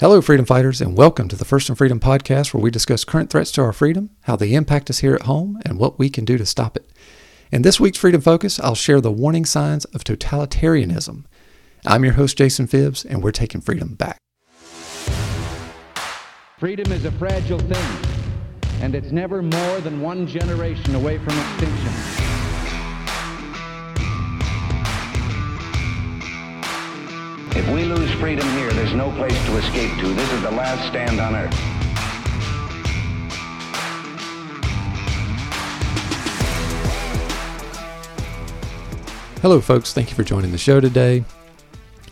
Hello, freedom fighters, and welcome to the First in Freedom podcast, where we discuss current threats to our freedom, how they impact us here at home, and what we can do to stop it. In this week's Freedom Focus, I'll share the warning signs of totalitarianism. I'm your host, Jason Phibbs, and we're taking freedom back. Freedom is a fragile thing, and it's never more than one generation away from extinction. If we lose freedom here, there's no place to escape to. This is the last stand on earth. Hello, folks. Thank you for joining the show today.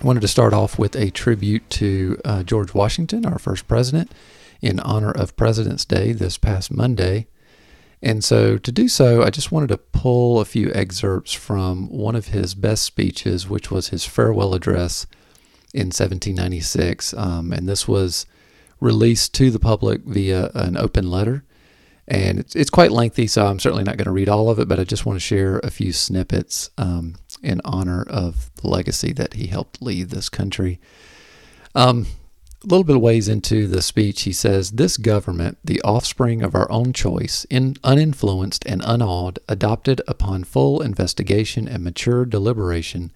I wanted to start off with a tribute to uh, George Washington, our first president, in honor of President's Day this past Monday. And so, to do so, I just wanted to pull a few excerpts from one of his best speeches, which was his farewell address in 1796. Um, and this was released to the public via an open letter. And it's, it's quite lengthy, so I'm certainly not going to read all of it, but I just want to share a few snippets um, in honor of the legacy that he helped leave this country. Um, a little bit of ways into the speech, he says, This government, the offspring of our own choice, in, uninfluenced and unawed, adopted upon full investigation and mature deliberation,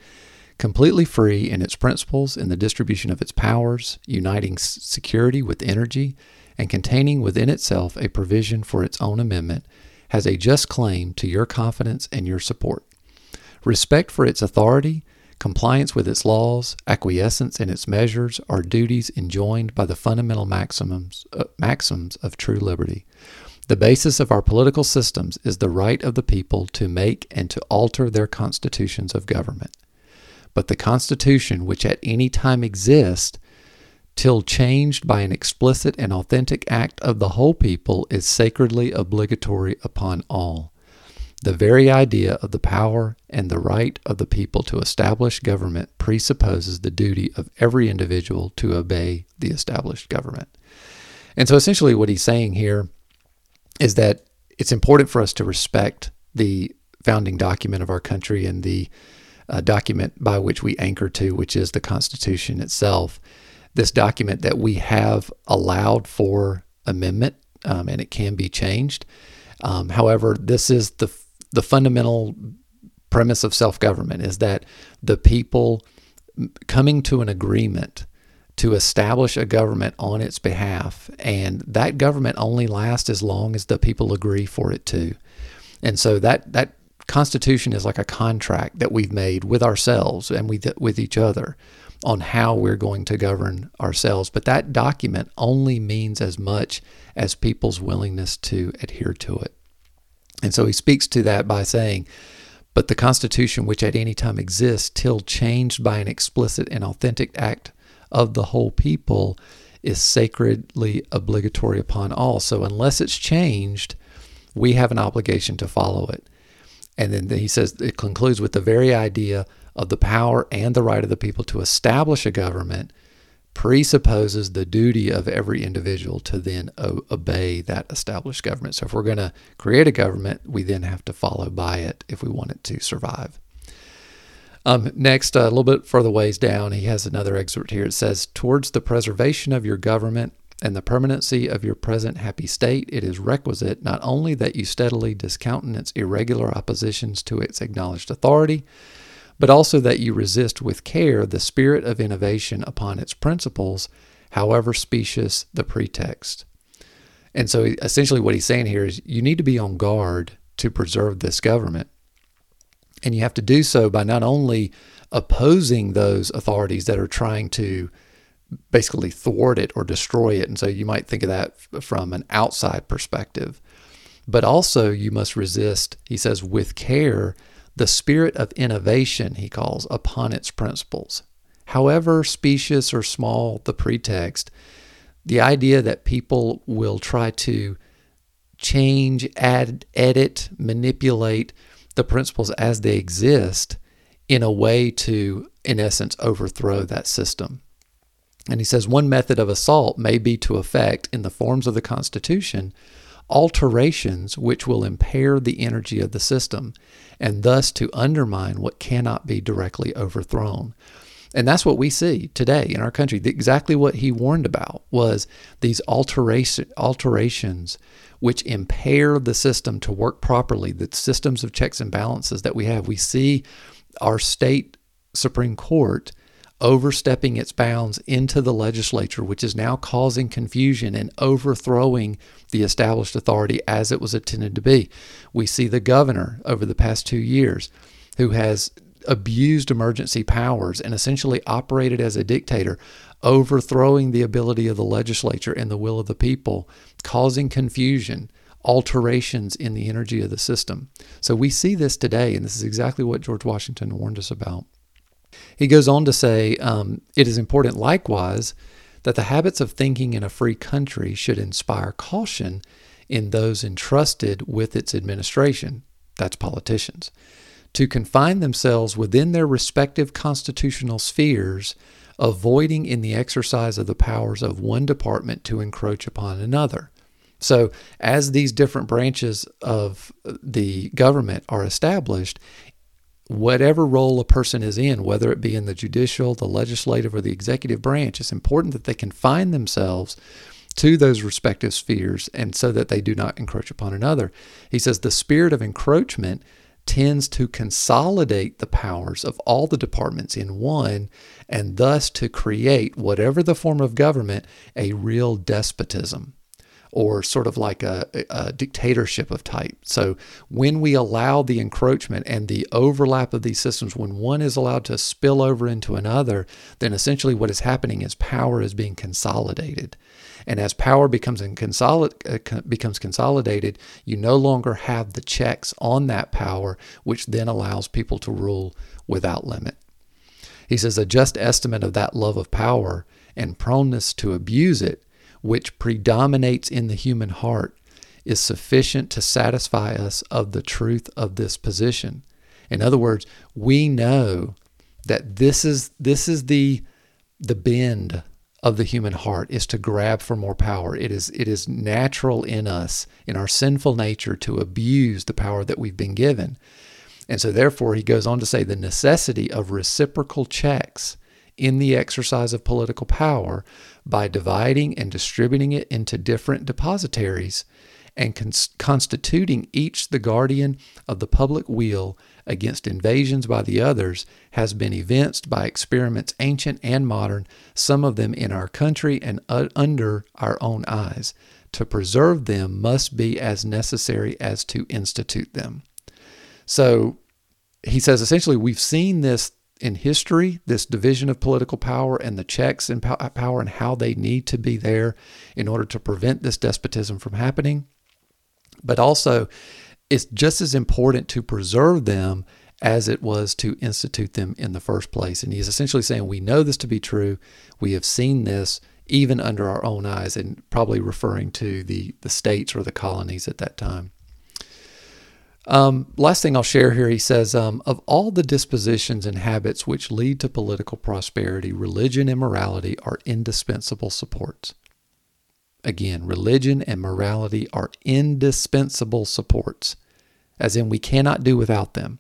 completely free in its principles in the distribution of its powers, uniting security with energy, and containing within itself a provision for its own amendment, has a just claim to your confidence and your support. Respect for its authority, compliance with its laws, acquiescence in its measures are duties enjoined by the fundamental maxims, uh, maxims of true liberty. The basis of our political systems is the right of the people to make and to alter their constitutions of government. But the Constitution, which at any time exists, till changed by an explicit and authentic act of the whole people, is sacredly obligatory upon all. The very idea of the power and the right of the people to establish government presupposes the duty of every individual to obey the established government. And so essentially, what he's saying here is that it's important for us to respect the founding document of our country and the uh, document by which we anchor to, which is the Constitution itself. This document that we have allowed for amendment, um, and it can be changed. Um, however, this is the the fundamental premise of self government is that the people coming to an agreement to establish a government on its behalf, and that government only lasts as long as the people agree for it to. And so that that Constitution is like a contract that we've made with ourselves and with, with each other on how we're going to govern ourselves. But that document only means as much as people's willingness to adhere to it. And so he speaks to that by saying, But the Constitution, which at any time exists, till changed by an explicit and authentic act of the whole people, is sacredly obligatory upon all. So unless it's changed, we have an obligation to follow it. And then he says it concludes with the very idea of the power and the right of the people to establish a government presupposes the duty of every individual to then o- obey that established government. So if we're going to create a government, we then have to follow by it if we want it to survive. Um, next, a little bit further ways down, he has another excerpt here. It says, Towards the preservation of your government and the permanency of your present happy state, it is requisite not only that you steadily discountenance irregular oppositions to its acknowledged authority, but also that you resist with care the spirit of innovation upon its principles, however specious the pretext. And so essentially, what he's saying here is you need to be on guard to preserve this government. And you have to do so by not only opposing those authorities that are trying to basically thwart it or destroy it. And so you might think of that from an outside perspective. But also, you must resist, he says, with care, the spirit of innovation, he calls, upon its principles. However specious or small the pretext, the idea that people will try to change, add, edit, manipulate the principles as they exist in a way to, in essence, overthrow that system. And he says one method of assault may be to effect, in the forms of the Constitution, alterations which will impair the energy of the system and thus to undermine what cannot be directly overthrown. And that's what we see today in our country. Exactly what he warned about was these alteration, alterations which impair the system to work properly, the systems of checks and balances that we have. We see our state Supreme Court overstepping its bounds into the legislature, which is now causing confusion and overthrowing the established authority as it was intended to be. We see the governor over the past two years who has abused emergency powers and essentially operated as a dictator, overthrowing the ability of the legislature and the will of the people, causing confusion, alterations in the energy of the system. So we see this today, and this is exactly what George Washington warned us about. He goes on to say um, it is important, likewise, that the habits of thinking in a free country should inspire caution in those entrusted with its administration. That's politicians. To confine themselves within their respective constitutional spheres, avoiding in the exercise of the powers of one department to encroach upon another. So, as these different branches of the government are established, whatever role a person is in, whether it be in the judicial, the legislative, or the executive branch, it's important that they confine themselves to those respective spheres and so that they do not encroach upon another. He says the spirit of encroachment tends to consolidate the powers of all the departments in one and thus to create whatever the form of government a real despotism or sort of like a, a, dictatorship of type. So when we allow the encroachment and the overlap of these systems, when one is allowed to spill over into another, then essentially what is happening is power is being consolidated. And as power becomes uh, becomes consolidated, you no longer have the checks on that power, which then allows people to rule without limit. He says a just estimate of that love of power and proneness to abuse it which predominates in the human heart is sufficient to satisfy us of the truth of this position. In other words, we know that this is this is the the bend of the human heart is to grab for more power. It is it is natural in us, in our sinful nature, to abuse the power that we've been given. And so therefore he goes on to say the necessity of reciprocal checks in the exercise of political power by dividing and distributing it into different depositaries and cons- constituting each the guardian of the public weal against invasions by the others has been evinced by experiments ancient and modern, some of them in our country and uh, under our own eyes. To preserve them must be as necessary as to institute them. So he says essentially, we've seen this in history, this division of political power and the checks and power and how they need to be there in order to prevent this despotism from happening. But also, it's just as important to preserve them as it was to institute them in the first place. And he's essentially saying, We know this to be true. We have seen this even under our own eyes, and probably referring to the, the states or the colonies at that time. Um, last thing I'll share here, he says, um, of all the dispositions and habits which lead to political prosperity, religion and morality are indispensable supports. Again, religion and morality are indispensable supports, as in we cannot do without them.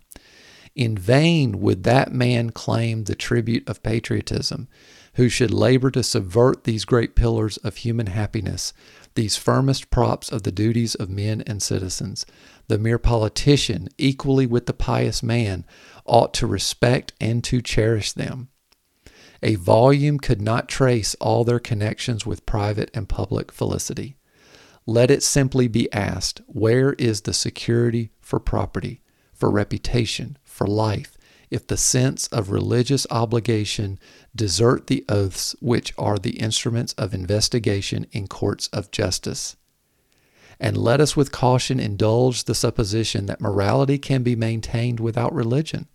In vain would that man claim the tribute of patriotism, who should labor to subvert these great pillars of human happiness, these firmest props of the duties of men and citizens. The mere politician, equally with the pious man, ought to respect and to cherish them. A volume could not trace all their connections with private and public felicity. Let it simply be asked where is the security for property, for reputation, for life, if the sense of religious obligation desert the oaths which are the instruments of investigation in courts of justice. And let us with caution indulge the supposition that morality can be maintained without religion.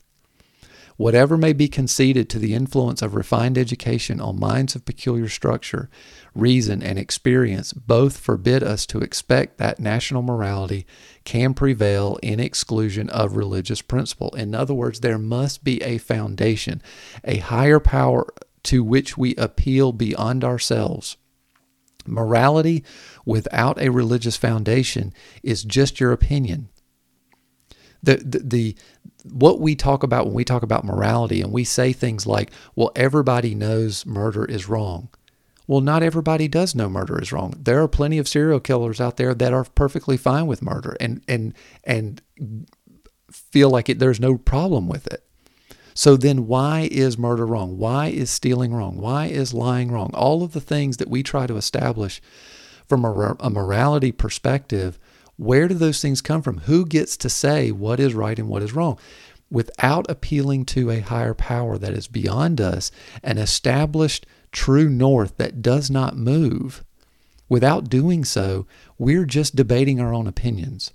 Whatever may be conceded to the influence of refined education on minds of peculiar structure, reason, and experience both forbid us to expect that national morality can prevail in exclusion of religious principle. In other words, there must be a foundation, a higher power to which we appeal beyond ourselves. Morality without a religious foundation is just your opinion. The, the, the what we talk about when we talk about morality and we say things like, well, everybody knows murder is wrong. Well, not everybody does know murder is wrong. There are plenty of serial killers out there that are perfectly fine with murder and and and feel like it, there's no problem with it. So then why is murder wrong? Why is stealing wrong? Why is lying wrong? All of the things that we try to establish from a, a morality perspective, where do those things come from? Who gets to say what is right and what is wrong? Without appealing to a higher power that is beyond us, an established true north that does not move, without doing so, we're just debating our own opinions.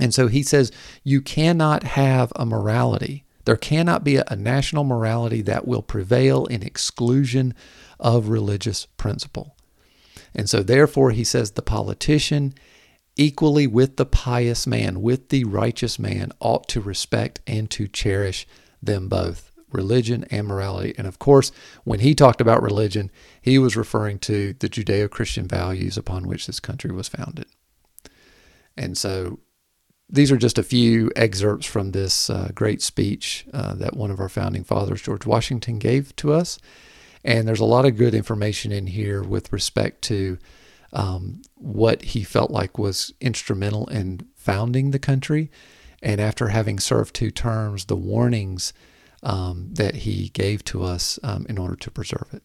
And so he says, you cannot have a morality. There cannot be a, national morality that will prevail in exclusion of religious principle. And so, therefore, he says the politician, equally with the pious man, with the righteous man, ought to respect and to cherish them both religion and morality. And of course, when he talked about religion, he was referring to the Judeo Christian values upon which this country was founded. And so these are just a few excerpts from this uh, great speech uh, that one of our founding fathers, George Washington, gave to us. And there's a lot of good information in here with respect to um, what he felt like was instrumental in founding the country. And after having served two terms, the warnings um, that he gave to us um, in order to preserve it.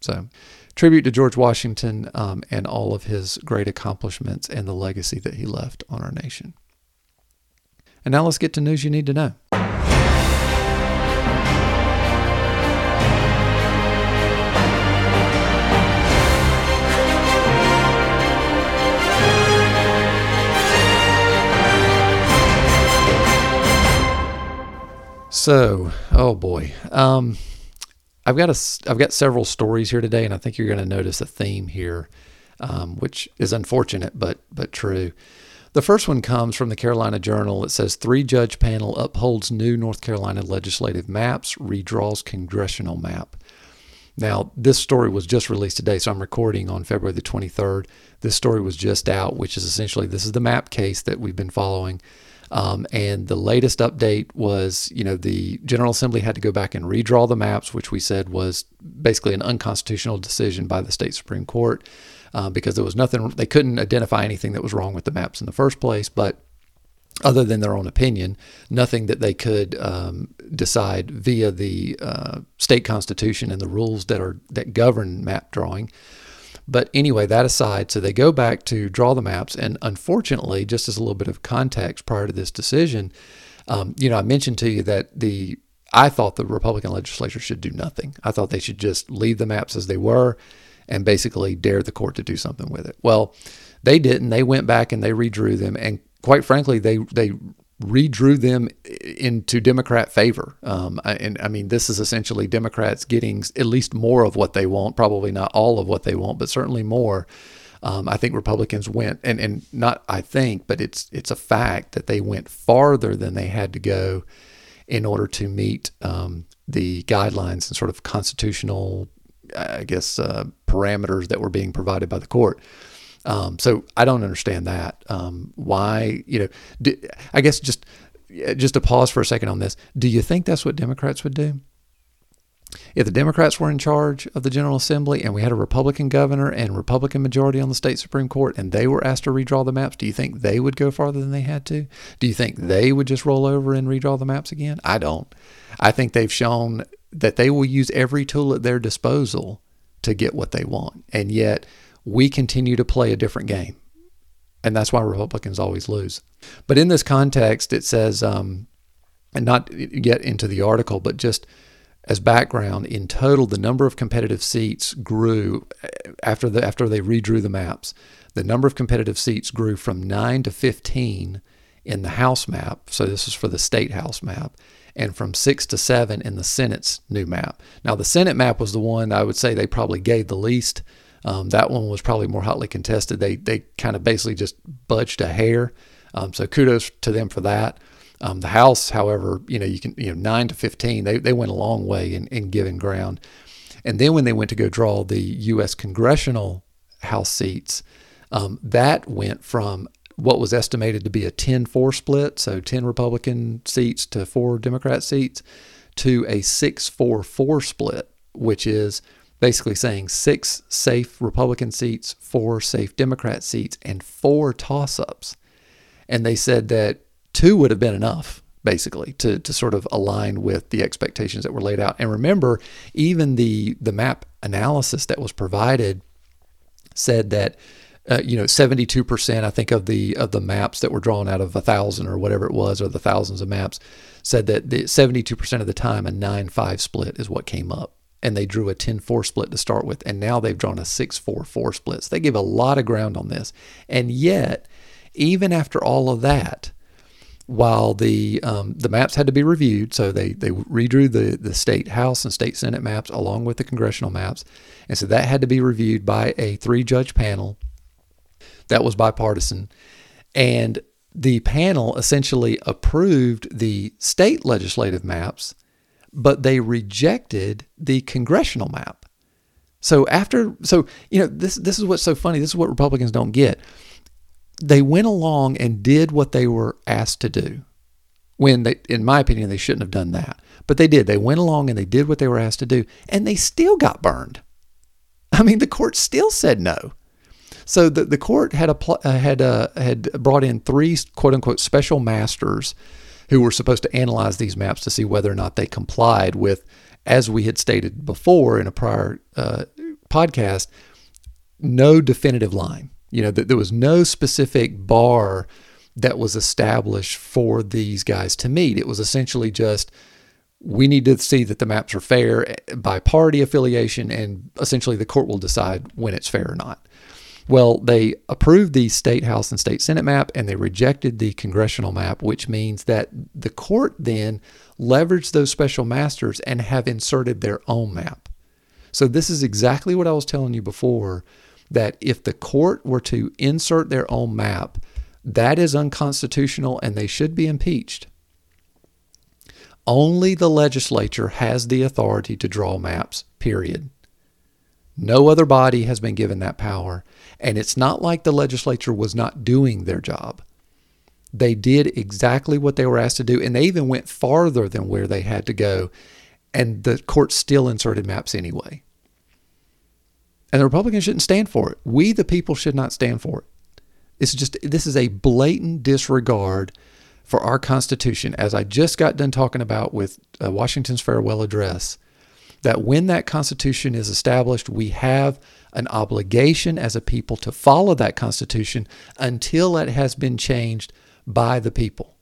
So, tribute to George Washington um, and all of his great accomplishments and the legacy that he left on our nation. And now let's get to news you need to know. So, oh boy, um, I've got a, I've got several stories here today, and I think you're going to notice a theme here, um, which is unfortunate but but true. The first one comes from the Carolina Journal. It says three judge panel upholds new North Carolina legislative maps, redraws congressional map. Now, this story was just released today, so I'm recording on February the 23rd. This story was just out, which is essentially this is the map case that we've been following. Um, and the latest update was, you know, the General Assembly had to go back and redraw the maps, which we said was basically an unconstitutional decision by the state Supreme Court uh, because there was nothing, they couldn't identify anything that was wrong with the maps in the first place. But other than their own opinion, nothing that they could um, decide via the uh, state constitution and the rules that are that govern map drawing. But anyway, that aside, so they go back to draw the maps, and unfortunately, just as a little bit of context prior to this decision, um, you know, I mentioned to you that the I thought the Republican legislature should do nothing. I thought they should just leave the maps as they were and basically dare the court to do something with it. Well, they didn't. They went back and they redrew them, and quite frankly, they they redrew them into Democrat favor. Um, and I mean, this is essentially Democrats getting at least more of what they want, probably not all of what they want, but certainly more. Um, I think Republicans went, and, and not I think, but it's it's a fact that they went farther than they had to go in order to meet um, the guidelines and sort of constitutional I guess, uh, parameters that were being provided by the court. Um, so I don't understand that. Um, why, you know, do, I guess just just to pause for a second on this. Do you think that's what Democrats would do? If the Democrats were in charge of the General Assembly and we had a Republican governor and Republican majority on the state Supreme Court and they were asked to redraw the maps, do you think they would go farther than they had to? Do you think they would just roll over and redraw the maps again? I don't. I think they've shown that they will use every tool at their disposal to get what they want. And yet we continue to play a different game. And that's why Republicans always lose. But in this context, it says, um, and not get into the article, but just as background, in total, the number of competitive seats grew after the after they redrew the maps. The number of competitive seats grew from nine to fifteen in the House map. So this is for the state House map, and from six to seven in the Senate's new map. Now, the Senate map was the one I would say they probably gave the least. Um, that one was probably more hotly contested. They they kind of basically just budged a hair. Um, so kudos to them for that. Um, the House, however, you know you can you know nine to fifteen, they they went a long way in, in giving ground. And then when they went to go draw the U.S. congressional House seats, um, that went from what was estimated to be a 10 4 split, so 10 Republican seats to four Democrat seats, to a 6 4 4 split, which is basically saying six safe Republican seats, four safe Democrat seats, and four toss ups. And they said that two would have been enough basically to, to sort of align with the expectations that were laid out and remember even the the map analysis that was provided said that uh, you know 72% i think of the of the maps that were drawn out of a thousand or whatever it was or the thousands of maps said that the 72% of the time a 9-5 split is what came up and they drew a 10-4 split to start with and now they've drawn a 6-4-4 split so they give a lot of ground on this and yet even after all of that while the um, the maps had to be reviewed, so they they redrew the the state house and state senate maps along with the congressional maps, and so that had to be reviewed by a three judge panel. That was bipartisan, and the panel essentially approved the state legislative maps, but they rejected the congressional map. So after so you know this this is what's so funny. This is what Republicans don't get they went along and did what they were asked to do. When they, in my opinion, they shouldn't have done that. But they did. They went along and they did what they were asked to do, and they still got burned. I mean, the court still said no. So the, the court had a, uh, had uh, had brought in three quote unquote special masters who were supposed to analyze these maps to see whether or not they complied with, as we had stated before in a prior uh, podcast, no definitive line. You know, that there was no specific bar that was established for these guys to meet. It was essentially just we need to see that the maps are fair eh, by party affiliation, and essentially the court will decide when it's fair or not. Well, they approved the state house and state senate map and they rejected the congressional map, which means that the court then leveraged those special masters and have inserted their own map. So, this is exactly what I was telling you before that if the court were to insert their own map, that is unconstitutional and they should be impeached. Only the legislature has the authority to draw maps, period. No other body has been given that power. And it's not like the legislature was not doing their job. They did exactly what they were asked to do, and they even went farther than where they had to go. And the court still inserted maps anyway. And the Republicans shouldn't stand for it. We, the people, should not stand for it. It's just, this is a blatant disregard for our Constitution, as I just got done talking about with uh, Washington's farewell address, that when that Constitution is established, we have an obligation as a people to follow that Constitution until it has been changed by the people.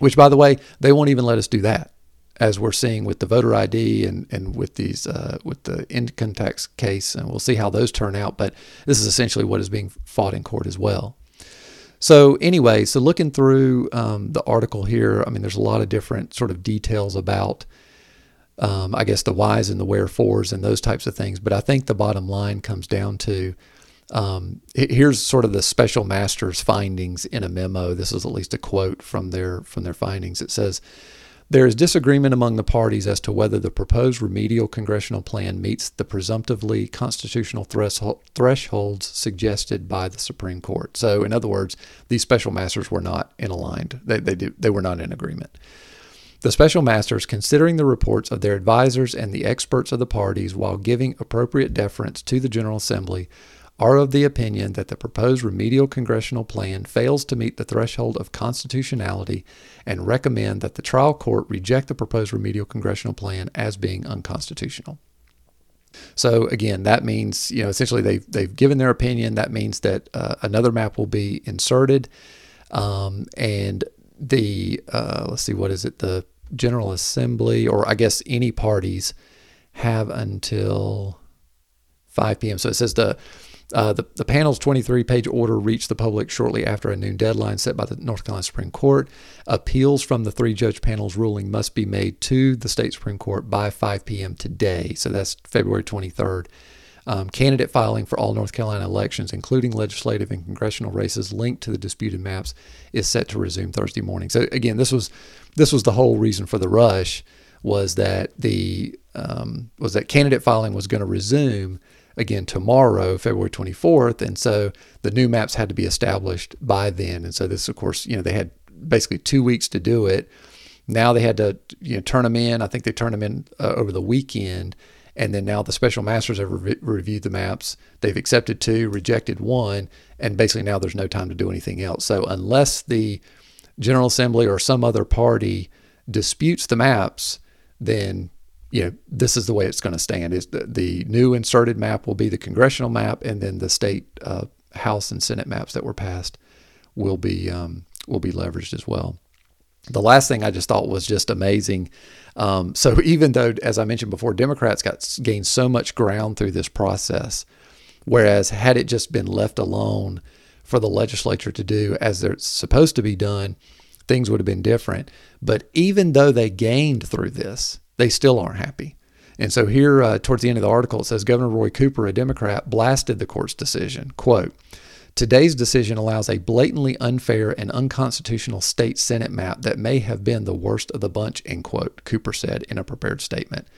Which, by the way, they won't even let us do that as we're seeing with the voter ID and, and with these uh, with the income tax case, and we'll see how those turn out. But this is essentially what is being fought in court as well. So anyway, so looking through um, the article here, I mean, there's a lot of different sort of details about, um, I guess, the whys and the wherefores and those types of things. But I think the bottom line comes down to um, here's sort of the special master's findings in a memo. This is at least a quote from their from their findings. It says. There is disagreement among the parties as to whether the proposed remedial congressional plan meets the presumptively constitutional thresholds suggested by the Supreme Court. So, in other words, these special masters were not in aligned. They, they, they were not in agreement. The special masters, considering the reports of their advisors and the experts of the parties while giving appropriate deference to the General Assembly, are of the opinion that the proposed remedial congressional plan fails to meet the threshold of constitutionality and recommend that the trial court reject the proposed remedial congressional plan as being unconstitutional. So again, that means you know essentially they've they've given their opinion. That means that uh, another map will be inserted, um, and the uh, let's see what is it the General Assembly or I guess any parties have until 5 p.m. So it says the uh, the, the panel's 23 page order reached the public shortly after a noon deadline set by the North Carolina Supreme Court. Appeals from the three judge panel's ruling must be made to the state Supreme Court by 5 p.m. today. So that's February 23rd. Um, candidate filing for all North Carolina elections, including legislative and congressional races linked to the disputed maps, is set to resume Thursday morning. So again, this was this was the whole reason for the rush was that the um, was that candidate filing was going to resume again tomorrow, February 24th. And so the new maps had to be established by then. And so this, of course, you know, they had basically two weeks to do it. Now they had to you know turn them in. I think they turned them in uh, over the weekend, and then now the special masters have re- reviewed the maps. They've accepted two, rejected one, and basically now there's no time to do anything else. So unless the General Assembly or some other party disputes the maps, then you know this is the way it's going to stand. Is the, the new inserted map will be the congressional map, and then the state uh, House and Senate maps that were passed will be um, will be leveraged as well. The last thing I just thought was just amazing. Um, so even though, as I mentioned before, Democrats got gained so much ground through this process, whereas had it just been left alone for the legislature to do as they're supposed to be done, things would have been different. But even though they gained through this, they still aren't happy. And so here, uh, towards the end of the article, it says Governor Roy Cooper, a Democrat, blasted the court's decision. Quote, Today's decision allows a blatantly unfair and unconstitutional state Senate map that may have been the worst of the bunch, end quote, Cooper said in a prepared statement.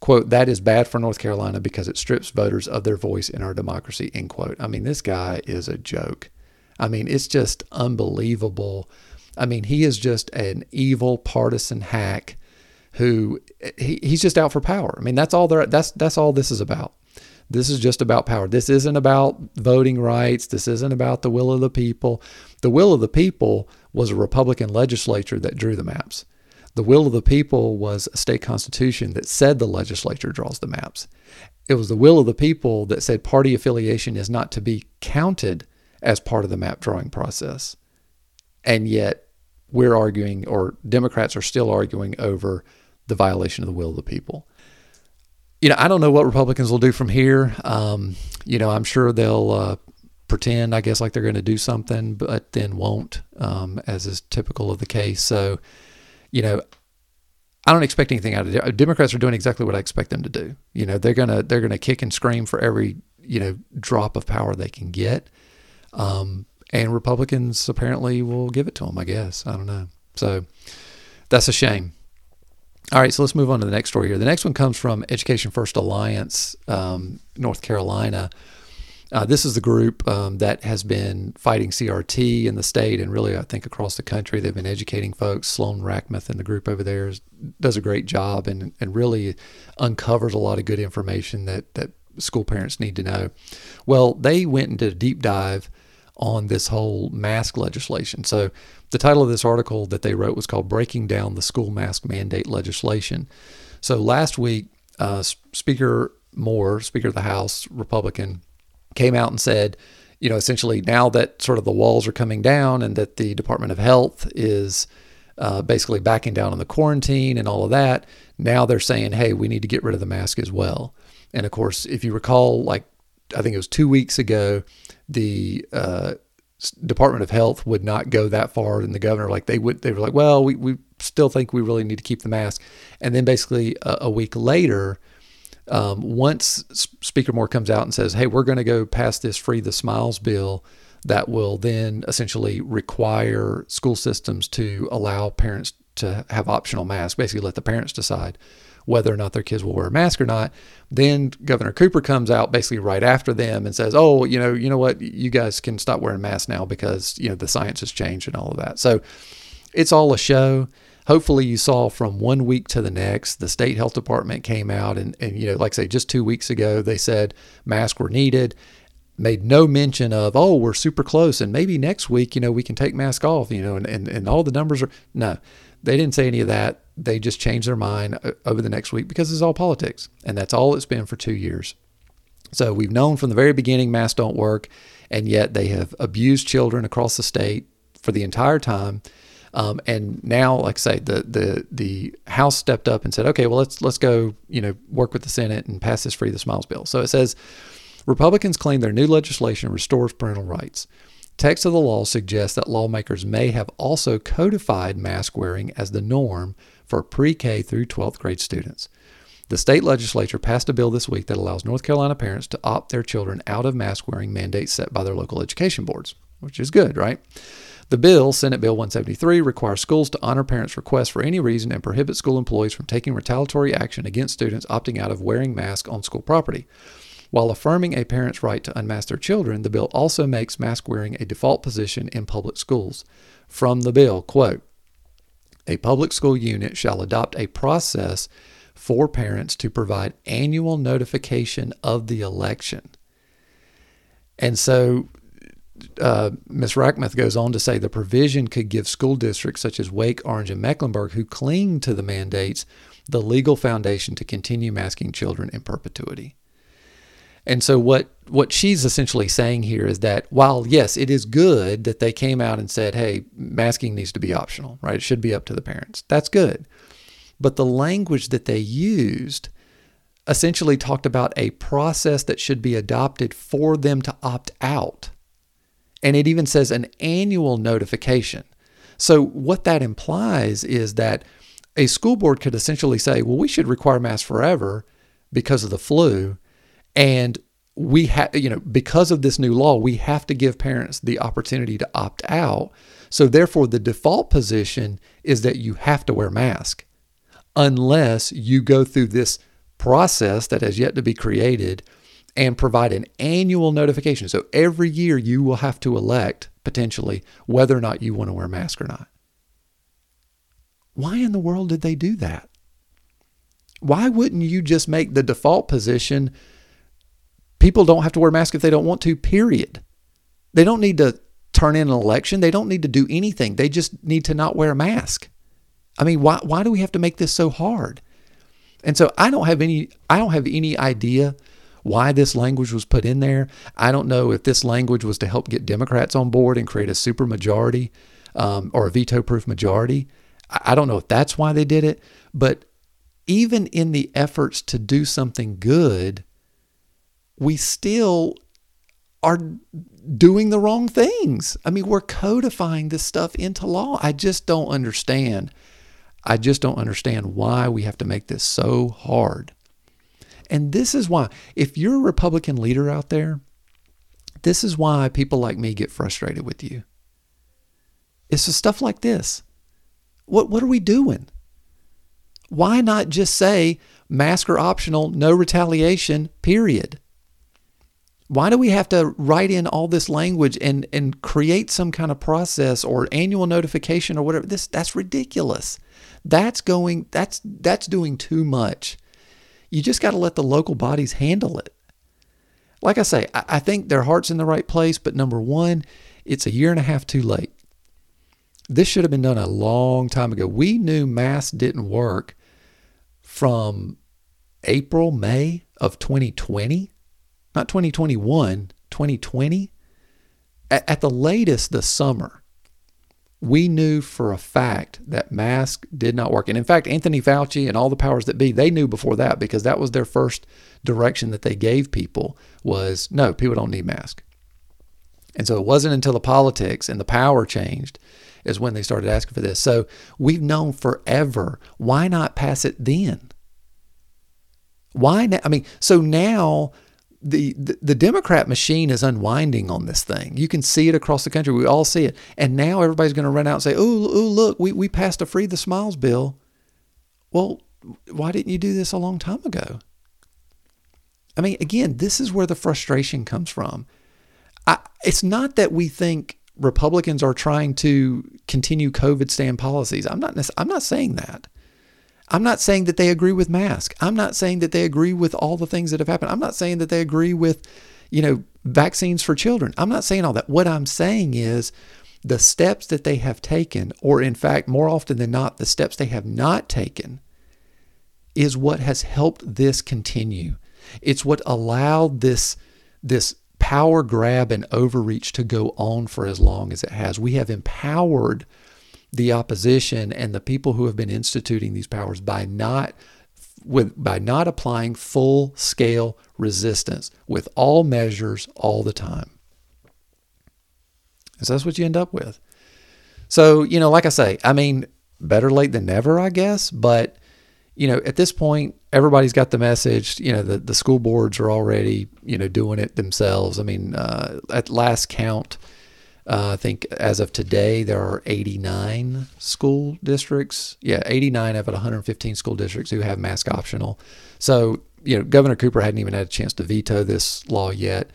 Quote, that is bad for North Carolina because it strips voters of their voice in our democracy, end quote. I mean, this guy is a joke. I mean, it's just unbelievable. I mean, he is just an evil partisan hack who eh, he, he's just out for power. I mean, that's all there that's that's all this is about. This is just about power. This isn't about voting rights. This isn't about the will of the people. The will of the people was a Republican legislature that drew the maps. The will of the people was a state constitution that said the legislature draws the maps. It was the will of the people that said party affiliation is not to be counted as part of the map drawing process. And yet, we're arguing, or Democrats are still arguing over the violation of the will of the people you know, I don't know what Republicans will do from here. Um, you know, I'm sure they'll uh, pretend, I guess, like they're going to do something, but then won't, um, as is typical of the case. So, you know, I don't expect anything out of it. Democrats are doing exactly what I expect them to do. You know, they're gonna they're gonna kick and scream for every you know drop of power they can get, um, and Republicans apparently will give it to them. I guess I don't know. So that's a shame. All right, so let's move on to the next story here. The next one comes from Education First Alliance, um, North Carolina. Uh, this is the group um, that has been fighting CRT in the state and really, I think, across the country. They've been educating folks. Sloan Rachmuth and the group over there is, does a great job and, and really uncovers a lot of good information that, that school parents need to know. Well, they went did a deep dive on this whole mask legislation. So the title of this article that they wrote was called Breaking Down the School Mask Mandate Legislation. So last week, uh, Speaker Moore, Speaker of the House, Republican, came out and said, you know, essentially now that sort of the walls are coming down and that the Department of Health is uh, basically backing down on the quarantine and all of that, now they're saying, hey, we need to get rid of the mask as well. And of course, if you recall, like I think it was two weeks ago, the uh, Department of Health would not go that far, and the governor like they would they were like, well, we, we still think we really need to keep the mask, and then basically a, a week later. Um, once Speaker Moore comes out and says, "Hey, we're going to go pass this free the smiles bill," that will then essentially require school systems to allow parents to have optional masks. Basically, let the parents decide whether or not their kids will wear a mask or not. Then Governor Cooper comes out basically right after them and says, "Oh, you know, you know what? You guys can stop wearing masks now because you know the science has changed and all of that." So it's all a show. Hopefully, you saw from one week to the next, the state health department came out and, and you know, like I say, just two weeks ago, they said masks were needed made no mention of, oh, we're super close and maybe next week, you know, we can take mask off, you know, and, and, and all the numbers are no. They didn't say any of that. They just changed their mind uh, over the next week because it's all politics. And that's all it's been for two years. So we've known from the very beginning masks don't work, and yet they have abused children across the state for the entire time. Um, and now, like I say, the the the House stepped up and said, okay, well let's let's go, you know, work with the Senate and pass this free the smiles bill. So it says Republicans claim their new legislation restores parental rights. Text of the law suggests that lawmakers may have also codified mask wearing as the norm for pre K through 12th grade students. The state legislature passed a bill this week that allows North Carolina parents to opt their children out of mask wearing mandates set by their local education boards, which is good, right? The bill, Senate Bill 173, requires schools to honor parents' requests for any reason and prohibit school employees from taking retaliatory action against students opting out of wearing masks on school property. While affirming a parent's right to unmask their children, the bill also makes mask wearing a default position in public schools. From the bill, quote, a public school unit shall adopt a process for parents to provide annual notification of the election. And so uh, Ms. Rachmuth goes on to say the provision could give school districts such as Wake, Orange, and Mecklenburg who cling to the mandates the legal foundation to continue masking children in perpetuity. And so what what she's essentially saying here is that while yes, it is good that they came out and said, "Hey, masking needs to be optional, right? It should be up to the parents." That's good. But the language that they used essentially talked about a process that should be adopted for them to opt out. And it even says an annual notification. So what that implies is that a school board could essentially say, "Well, we should require masks forever because of the flu." And we have, you know, because of this new law, we have to give parents the opportunity to opt out. So therefore, the default position is that you have to wear mask unless you go through this process that has yet to be created and provide an annual notification. So every year you will have to elect potentially whether or not you want to wear a mask or not. Why in the world did they do that? Why wouldn't you just make the default position People don't have to wear masks if they don't want to, period. They don't need to turn in an election. They don't need to do anything. They just need to not wear a mask. I mean, why, why do we have to make this so hard? And so I don't have any I don't have any idea why this language was put in there. I don't know if this language was to help get Democrats on board and create a super majority um, or a veto proof majority. I don't know if that's why they did it, but even in the efforts to do something good, we still are doing the wrong things. I mean, we're codifying this stuff into law. I just don't understand. I just don't understand why we have to make this so hard. And this is why, if you're a Republican leader out there, this is why people like me get frustrated with you. It's the stuff like this. What, what are we doing? Why not just say mask are optional, no retaliation, period? Why do we have to write in all this language and and create some kind of process or annual notification or whatever? This that's ridiculous. That's going that's that's doing too much. You just got to let the local bodies handle it. Like i say I, I think their heart's in the right place but number one it's a year and a half too late. This should have been done a long time ago. We knew masks didn't work from april may of 2020 not 2021, 2020. At, at the latest, the summer, we knew for a fact that mask did not work. And in fact, Anthony Fauci and all the powers that be, they knew before that because that was their first direction that they gave people was no, people don't need masks. And so it wasn't until the politics and the power changed is when they started asking for this. So we've known forever. Why not pass it then? Why now? I mean, so now the, the, Democrat machine is unwinding on this thing. You can see it across the country. We all see it. And now everybody's going to run out and say, oh, look, we, we passed a Free the Smiles bill. Well, why didn't you do this a long time ago? I mean, again, this is where the frustration comes from. I, it's not that we think Republicans are trying to continue COVID stand policies. I'm not. I'm not saying that. I'm not saying that they agree with masks. I'm not saying that they agree with all the things that have happened. I'm not saying that they agree with, you know, vaccines for children. I'm not saying all that. What I'm saying is the steps that they have taken, or in fact, more often than not, the steps they have not taken, is what has helped this continue. It's what allowed this, this power grab and overreach to go on for as long as it has. We have empowered the opposition and the people who have been instituting these powers by not with by not applying full scale resistance with all measures all the time. So that's what you end up with. So, you know, like I say, I mean, better late than never, I guess, but you know, at this point, everybody's got the message. You know, the, the school boards are already, you know, doing it themselves. I mean, uh, at last count, uh, I think as of today, there are 89 school districts. Yeah, 89 out of 115 school districts who have mask optional. So you know, Governor Cooper hadn't even had a chance to veto this law yet.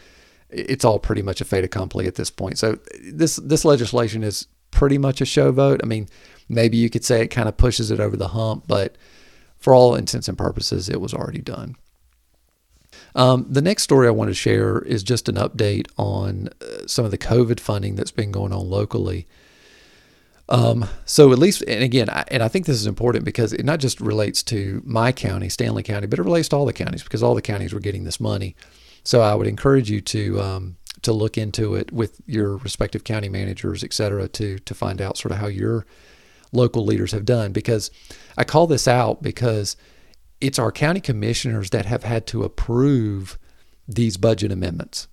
It's all pretty much a fait accompli at this point. So this this legislation is pretty much a show vote. I mean, maybe you could say it kind of pushes it over the hump, but for all intents and purposes, it was already done. Um, the next story I want to share is just an update on uh, some of the COVID funding that's been going on locally. Um, so at least, and again, I, and I think this is important because it not just relates to my county, Stanly County, but it relates to all the counties because all the counties were getting this money. So I would encourage you to um, to look into it with your respective county managers, et cetera, to to find out sort of how your local leaders have done. Because I call this out because it's our county commissioners that have had to approve these budget amendments.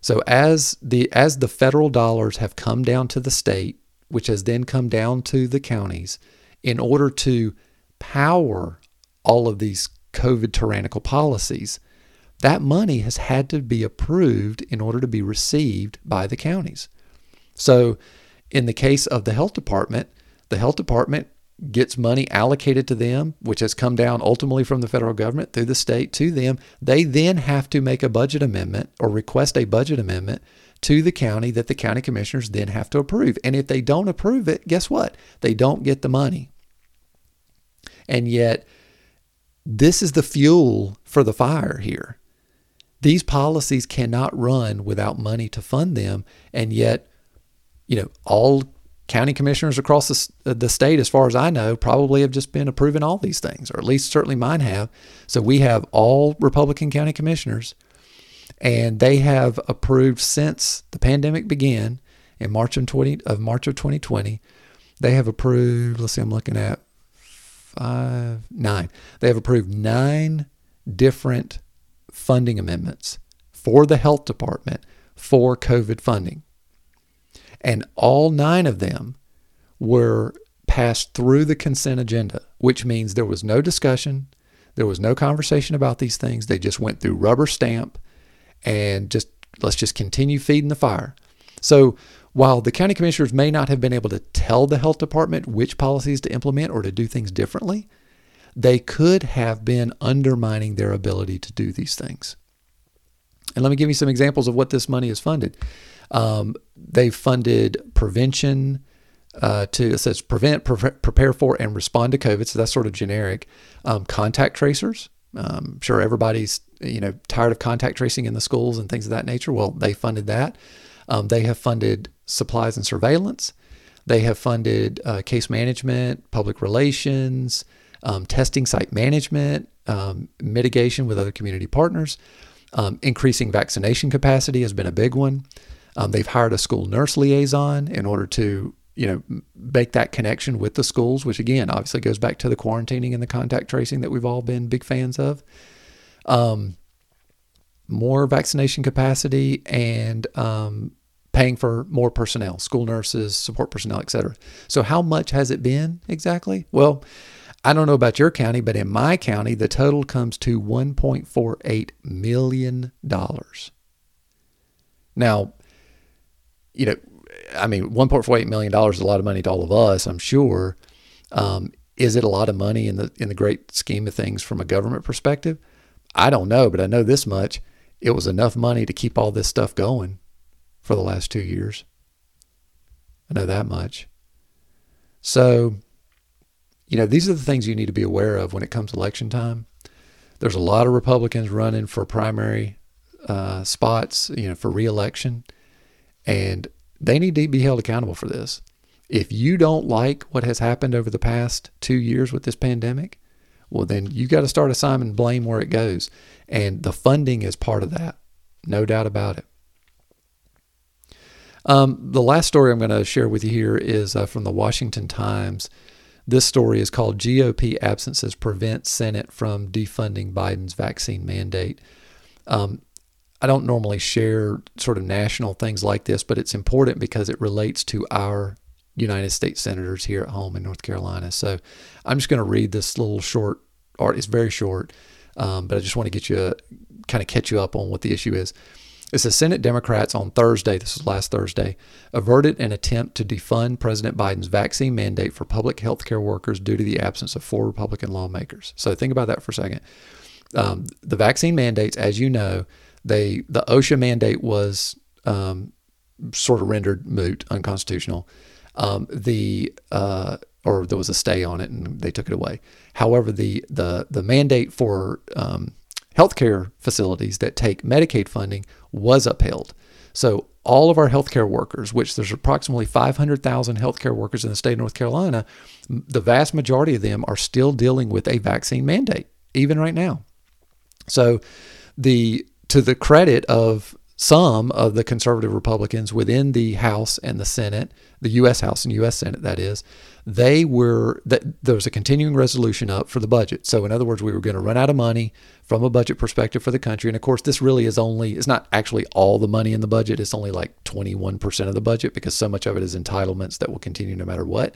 So as the as the federal dollars have come down to the state which has then come down to the counties in order to power all of these COVID tyrannical policies, that money has had to be approved in order to be received by the counties. So, in the case of the health department, the health department gets money allocated to them, which has come down ultimately from the federal government through the state to them. They then have to make a budget amendment or request a budget amendment to the county that the county commissioners then have to approve. And if they don't approve it, guess what? They don't get the money. And yet, this is the fuel for the fire here. These policies cannot run without money to fund them. And yet, you know, all county commissioners across the, uh, the state, as far as I know, probably have just been approving all these things, or at least certainly mine have. So we have all Republican county commissioners and they have approved since the pandemic began in March of 20 of March of 2020. They have approved. Let's see, I'm looking at five, nine. They have approved nine different funding amendments for the health department for COVID funding, and all nine of them were passed through the consent agenda, which means there was no discussion, there was no conversation about these things. They just went through rubber stamp and just let's just continue feeding the fire. So while the county commissioners may not have been able to tell the health department which policies to implement or to do things differently, they could have been undermining their ability to do these things. And let me give you some examples of what this money is funded. Um, they've funded prevention uh, to it says prevent, pre- prepare for, and respond to COVID. So that's sort of generic. Um, contact tracers. Um, I'm sure everybody's you know tired of contact tracing in the schools and things of that nature. Well, they funded that. Um, they have funded supplies and surveillance. They have funded uh, case management, public relations, um, testing site management, um, mitigation with other community partners. Um, increasing vaccination capacity has been a big one. Um, they've hired a school nurse liaison in order to you know make that connection with the schools, which again obviously goes back to the quarantining and the contact tracing that we've all been big fans of um, more vaccination capacity and um, paying for more personnel, school nurses, support personnel, et cetera. So, how much has it been exactly? Well, I don't know about your county, but in my county, the total comes to $1.48 million. Now, you know, I mean, $1.48 million is a lot of money to all of us, I'm sure. Um, is it a lot of money in the in the great scheme of things from a government perspective? I don't know, but I know this much. It was enough money to keep all this stuff going for the last two years. I know that much. So, you know, these are the things you need to be aware of when it comes election time. There's a lot of Republicans running for primary uh, spots, you know, for reelection, and they need to be held accountable for this. If you don't like what has happened over the past two years with this pandemic, well, then you got to start assigning blame where it goes. And the funding is part of that, no doubt about it. Um, the last story I'm going to share with you here is uh, from the Washington Times. This story is called GOP Absences Prevent Senate from Defunding Biden's Vaccine Mandate. Um, I don't normally share sort of national things like this, but it's important because it relates to our United States senators here at home in North Carolina. So I'm just going to read this little short art. It's very short, um, but I just want to get you kind of catch you up on what the issue is. It says Senate Democrats on Thursday, this was last Thursday, averted an attempt to defund President Biden's vaccine mandate for public health care workers due to the absence of four Republican lawmakers. So think about that for a second. Um, the vaccine mandates, as you know, they the OSHA mandate was um, sort of rendered moot, unconstitutional. Um, the uh, or there was a stay on it and they took it away. However, the the the mandate for um, healthcare facilities that take Medicaid funding was upheld. So all of our healthcare workers, which there's approximately 500,000 healthcare workers in the state of North Carolina, the vast majority of them are still dealing with a vaccine mandate, even right now. So the to the credit of some of the conservative Republicans within the House and the Senate, the U.S. House and U.S. Senate, that is, they were that there was a continuing resolution up for the budget. So, in other words, we were going to run out of money from a budget perspective for the country. And of course, this really is only it's not actually all the money in the budget. It's only like 21% of the budget because so much of it is entitlements that will continue no matter what.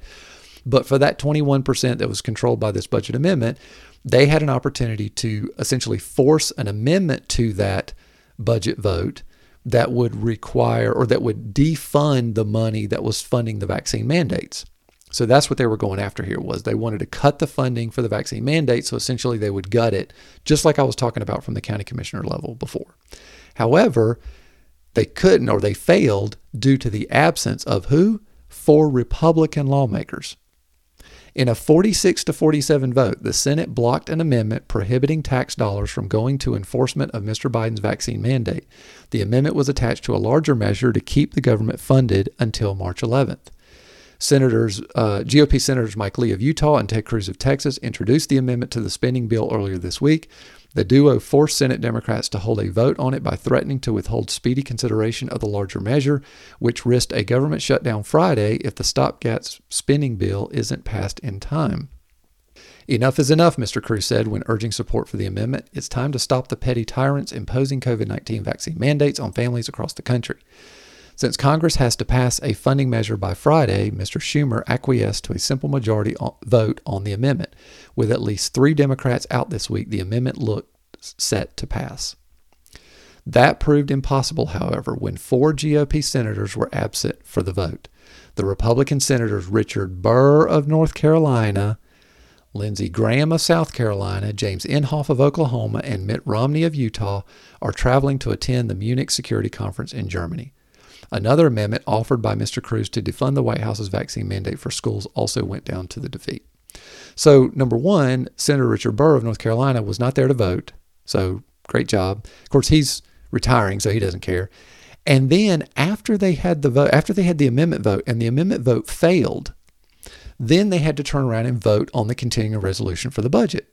But for that 21% that was controlled by this budget amendment, they had an opportunity to essentially force an amendment to that budget vote that would require or that would defund the money that was funding the vaccine mandates. So that's what they were going after here was they wanted to cut the funding for the vaccine mandate so essentially they would gut it just like I was talking about from the county commissioner level before. However, they couldn't or they failed due to the absence of who? Four Republican lawmakers. In a 46 to 47 vote, the Senate blocked an amendment prohibiting tax dollars from going to enforcement of Mr. Biden's vaccine mandate. The amendment was attached to a larger measure to keep the government funded until March 11th. Senators, uh, GOP Senators Mike Lee of Utah and Ted Cruz of Texas introduced the amendment to the spending bill earlier this week. The duo forced Senate Democrats to hold a vote on it by threatening to withhold speedy consideration of the larger measure, which risked a government shutdown Friday if the stopgap spending bill isn't passed in time. Enough is enough, Mr. Cruz said when urging support for the amendment. It's time to stop the petty tyrants imposing COVID 19 vaccine mandates on families across the country. Since Congress has to pass a funding measure by Friday, Mr. Schumer acquiesced to a simple majority vote on the amendment. With at least three Democrats out this week, the amendment looked set to pass. That proved impossible, however, when four GOP senators were absent for the vote. The Republican senators Richard Burr of North Carolina, Lindsey Graham of South Carolina, James Inhofe of Oklahoma, and Mitt Romney of Utah are traveling to attend the Munich Security Conference in Germany. Another amendment offered by Mr. Cruz to defund the White House's vaccine mandate for schools also went down to the defeat. So, number one, Senator Richard Burr of North Carolina was not there to vote. So, great job. Of course, he's retiring, so he doesn't care. And then after they had the vote, after they had the amendment vote, and the amendment vote failed, then they had to turn around and vote on the continuing resolution for the budget.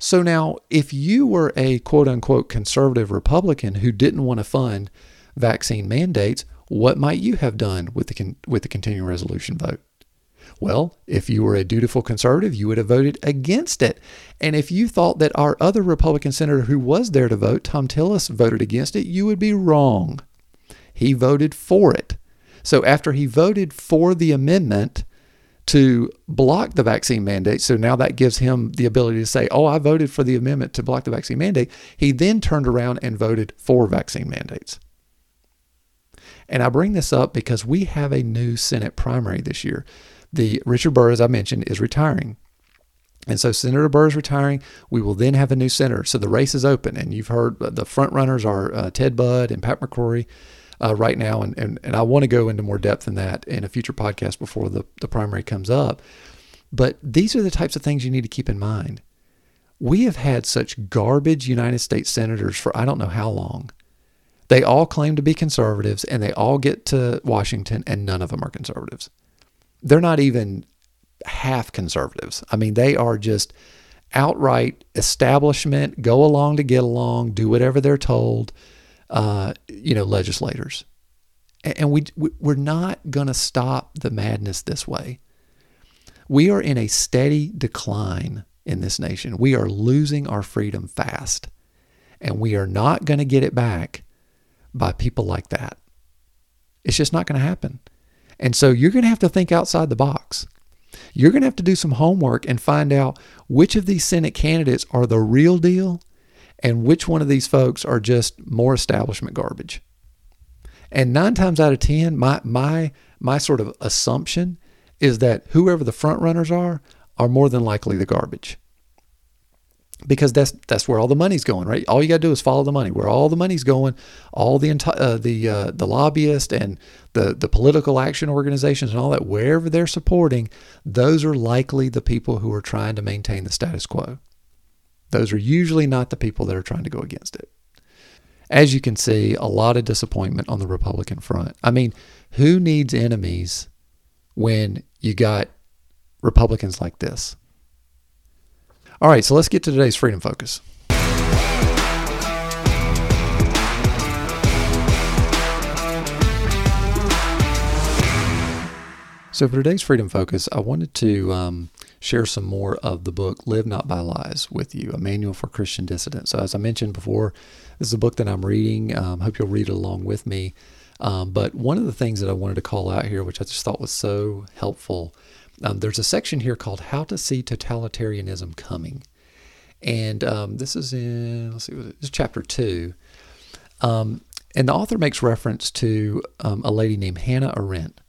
So now, if you were a quote unquote conservative Republican who didn't want to fund vaccine mandates, what might you have done with the con- with the continuing resolution vote? Well, if you were a dutiful conservative, you would have voted against it. And if you thought that our other Republican senator who was there to vote, Thom Tillis, voted against it, you would be wrong. He voted for it. So after he voted for the amendment to block the vaccine mandate, so now that gives him the ability to say, Oh, I voted for the amendment to block the vaccine mandate, he then turned around and voted for vaccine mandates. And I bring this up because we have a new Senate primary this year. The Richard Burr, as I mentioned, is retiring. And so Senator Burr is retiring. We will then have a new senator. So the race is open. And you've heard the front runners are uh, Ted Budd and Pat McCrory uh, right now. And, and, and I want to go into more depth in that in a future podcast before the, the primary comes up. But these are the types of things you need to keep in mind. We have had such garbage United States senators for I don't know how long. They all claim to be conservatives and they all get to Washington and none of them are conservatives. They're not even half conservatives. I mean, they are just outright establishment, go along to get along, do whatever they're told, uh, you know, legislators. And we, we're not going to stop the madness this way. We are in a steady decline in this nation. We are losing our freedom fast. And we are not going to get it back by people like that. It's just not going to happen. And so you're going to have to think outside the box. You're going to have to do some homework and find out which of these Senate candidates are the real deal and which one of these folks are just more establishment garbage. And nine times out of 10, my, my, my sort of assumption is that whoever the front runners are, are more than likely the garbage. Because that's that's where all the money's going, right? All you got to do is follow the money. Where all the money's going, all the enti- uh, the uh, the lobbyists and the the political action organizations and all that, wherever they're supporting, those are likely the people who are trying to maintain the status quo. Those are usually not the people that are trying to go against it. As you can see, a lot of disappointment on the Republican front. I mean, who needs enemies when you got Republicans like this? All right, so let's get to today's Freedom Focus. So, for today's Freedom Focus, I wanted to um, share some more of the book Live Not by Lies with you, a manual for Christian dissidents. So, as I mentioned before, this is a book that I'm reading. Um, hope you'll read it along with me. Um, but one of the things that I wanted to call out here, which I just thought was so helpful, um, there's a section here called How to See Totalitarianism Coming. And um, this is in, let's see, is chapter two. Um, and the author makes reference to um, a lady named Hannah Arendt.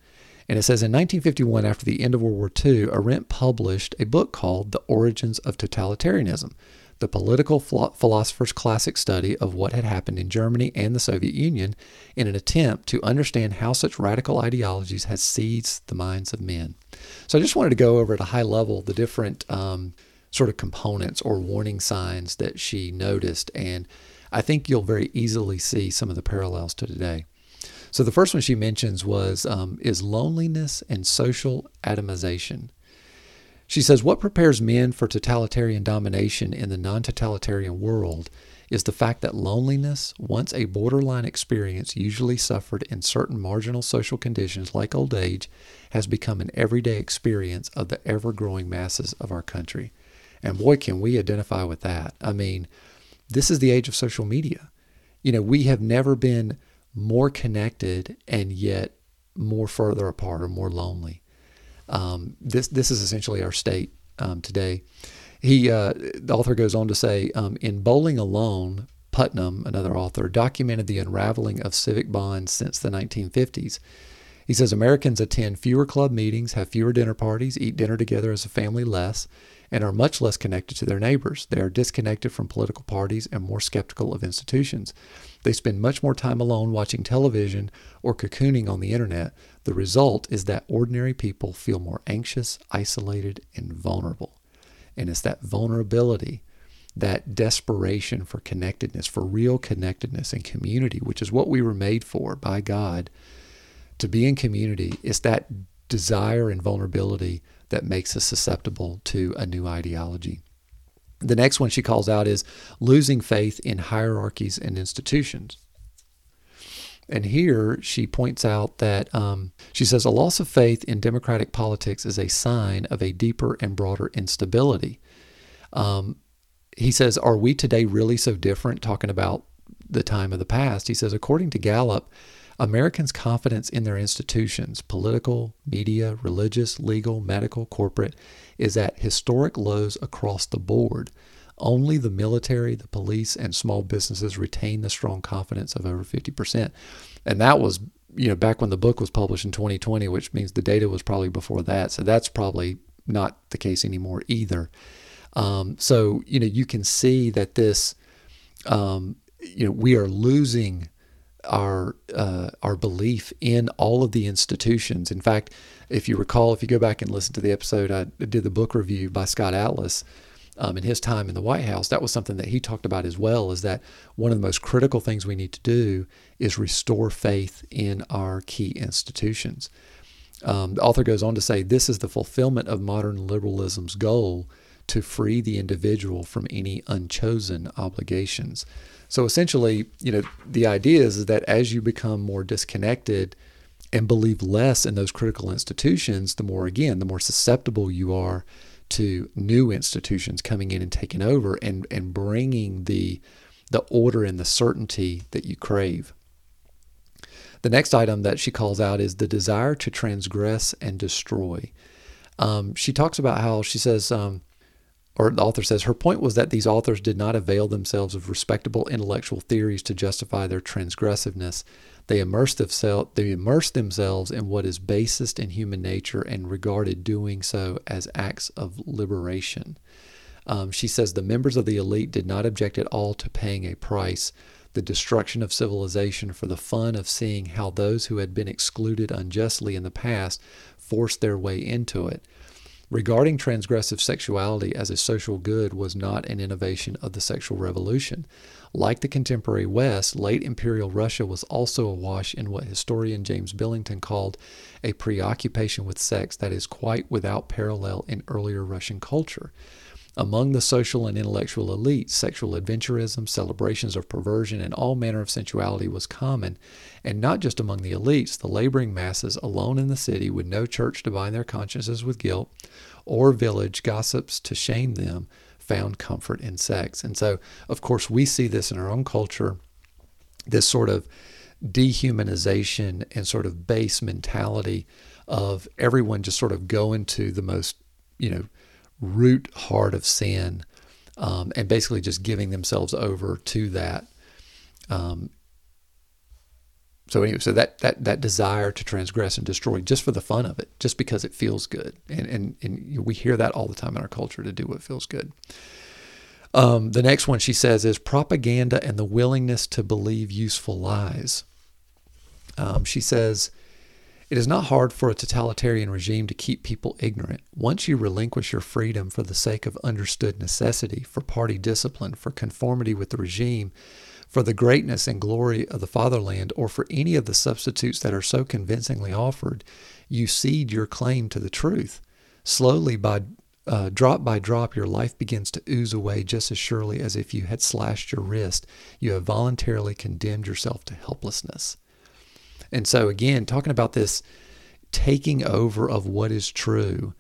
And it says in 1951, after the end of World War II, Arendt published a book called The Origins of Totalitarianism, the political philosopher's classic study of what had happened in Germany and the Soviet Union in an attempt to understand how such radical ideologies had seized the minds of men. So I just wanted to go over at a high level the different um, sort of components or warning signs that she noticed. And I think you'll very easily see some of the parallels to today. So the first one she mentions was um, is loneliness and social atomization. She says what prepares men for totalitarian domination in the non-totalitarian world is the fact that loneliness, once a borderline experience usually suffered in certain marginal social conditions like old age, has become an everyday experience of the ever growing masses of our country. And boy, can we identify with that. I mean, this is the age of social media. You know, we have never been more connected and yet more further apart or more lonely. Um, this this is essentially our state um, today. He uh, the author goes on to say, um, in Bowling Alone, Putnam, another author, documented the unraveling of civic bonds since the 1950s. He says Americans attend fewer club meetings, have fewer dinner parties, eat dinner together as a family less, and are much less connected to their neighbors. They are disconnected from political parties and more skeptical of institutions. They spend much more time alone watching television or cocooning on the internet. The result is that ordinary people feel more anxious, isolated, and vulnerable. And it's that vulnerability, that desperation for connectedness, for real connectedness and community, which is what we were made for by God to be in community. It's that desire and vulnerability that makes us susceptible to a new ideology. The next one she calls out is losing faith in hierarchies and institutions. And here she points out that um, she says a loss of faith in democratic politics is a sign of a deeper and broader instability. Um, he says, Are we today really so different? Talking about the time of the past. He says, according to Gallup, Americans' confidence in their institutions, political, media, religious, legal, medical, corporate, is at historic lows across the board. Only the military, the police, and small businesses retain the strong confidence of over 50%. And that was, you know, back when the book was published in 2020, which means the data was probably before that. So that's probably not the case anymore either. Um, so, you know, you can see that this, um, you know, we are losing our uh, our belief in all of the institutions. In fact, if you recall, if you go back and listen to the episode, I did the book review by Scott Atlas. Um, in his time in the White House, that was something that he talked about as well. Is that one of the most critical things we need to do is restore faith in our key institutions. Um, the author goes on to say, This is the fulfillment of modern liberalism's goal to free the individual from any unchosen obligations. So essentially, you know, the idea is, is that as you become more disconnected and believe less in those critical institutions, the more, again, the more susceptible you are to new institutions coming in and taking over and, and bringing the, the order and the certainty that you crave. The next item that she calls out is the desire to transgress and destroy. Um, she talks about how she says, um, or the author says, her point was that these authors did not avail themselves of respectable intellectual theories to justify their transgressiveness. They immersed, themselves, they themselves in what is basest in human nature and regarded doing so as acts of liberation. Um, she says the members of the elite did not object at all to paying a price, the destruction of civilization, for the fun of seeing how those who had been excluded unjustly in the past forced their way into it. Regarding transgressive sexuality as a social good was not an innovation of the sexual revolution. Like the contemporary West, late imperial Russia was also awash in what historian James Billington called a preoccupation with sex that is quite without parallel in earlier Russian culture. Among the social and intellectual elite, sexual adventurism, celebrations of perversion, and all manner of sensuality was common, and not just among the elites, the laboring masses alone in the city with no church to bind their consciences with guilt, or village gossips to shame them, found comfort in sex. And so, of course, we see this in our own culture, this sort of dehumanization and sort of base mentality of everyone just sort of going to the most, you know, root heart of sin um, and basically just giving themselves over to that. Um, so anyway, so that, that that desire to transgress and destroy just for the fun of it, just because it feels good, and and and we hear that all the time in our culture to do what feels good. Um, the next one she says is propaganda and the willingness to believe useful lies. Um, she says it is not hard for a totalitarian regime to keep people ignorant. Once you relinquish your freedom for the sake of understood necessity, for party discipline, for conformity with the regime, for the greatness and glory of the fatherland, or for any of the substitutes that are so convincingly offered, you cede your claim to the truth. Slowly, by uh, drop by drop, your life begins to ooze away just as surely as if you had slashed your wrist. You have voluntarily condemned yourself to helplessness. And so, again, talking about this taking over of what is true,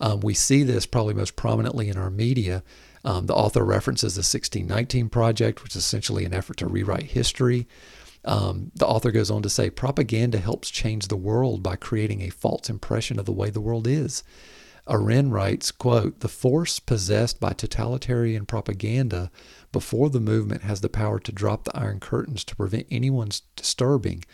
um, we see this probably most prominently in our media. Um, the author references the 1619 Project, which is essentially an effort to rewrite history. Um, the author goes on to say propaganda helps change the world by creating a false impression of the way the world is. Arendt writes, quote, the force possessed by totalitarian propaganda before the movement has the power to drop the iron curtains to prevent anyone's disturbing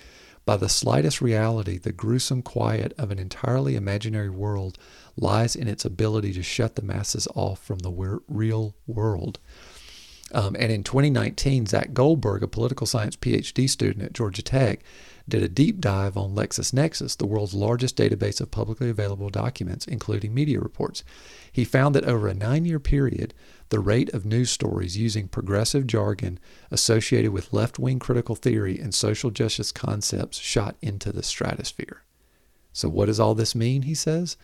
by the slightest reality, the gruesome quiet of an entirely imaginary world lies in its ability to shut the masses off from the real world. Um, and in 2019, Zach Goldberg, a political science PhD student at Georgia Tech, did a deep dive on LexisNexis, the world's largest database of publicly available documents, including media reports. He found that over a nine year period, the rate of news stories using progressive jargon associated with left wing critical theory and social justice concepts shot into the stratosphere. So, what does all this mean? He says